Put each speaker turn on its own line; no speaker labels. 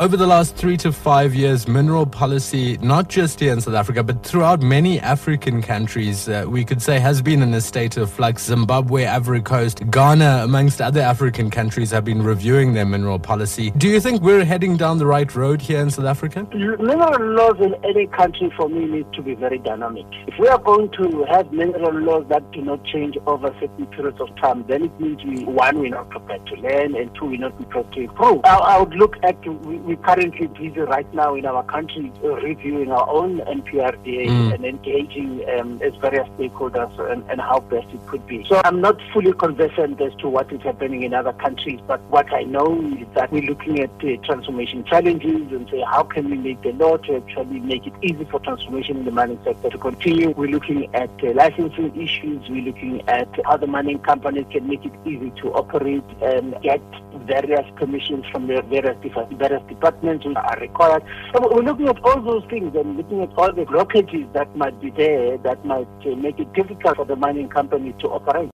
Over the last three to five years, mineral policy, not just here in South Africa, but throughout many African countries, uh, we could say has been in a state of flux. Zimbabwe, Ivory Coast, Ghana, amongst other African countries, have been reviewing their mineral policy. Do you think we're heading down the right road here in South Africa?
Mineral laws in any country, for me, need to be very dynamic. If we are going to have mineral laws that do not change over certain periods of time, then it means we, one, we're not prepared to learn, and two, we're not prepared to improve. I, I would look at we, we're currently busy right now in our country uh, reviewing our own MPRDA mm. and engaging um, as various stakeholders and, and, how best it could be. So I'm not fully conversant as to what is happening in other countries, but what I know is that we're looking at uh, transformation challenges and say how can we make the law to actually make it easy for transformation in the mining sector to continue. We're looking at uh, licensing issues. We're looking at how the mining companies can make it easy to operate and get various commissions from the various, different various departments are required. So we're looking at all those things and looking at all the blockages that might be there that might uh, make it difficult for the mining company to operate.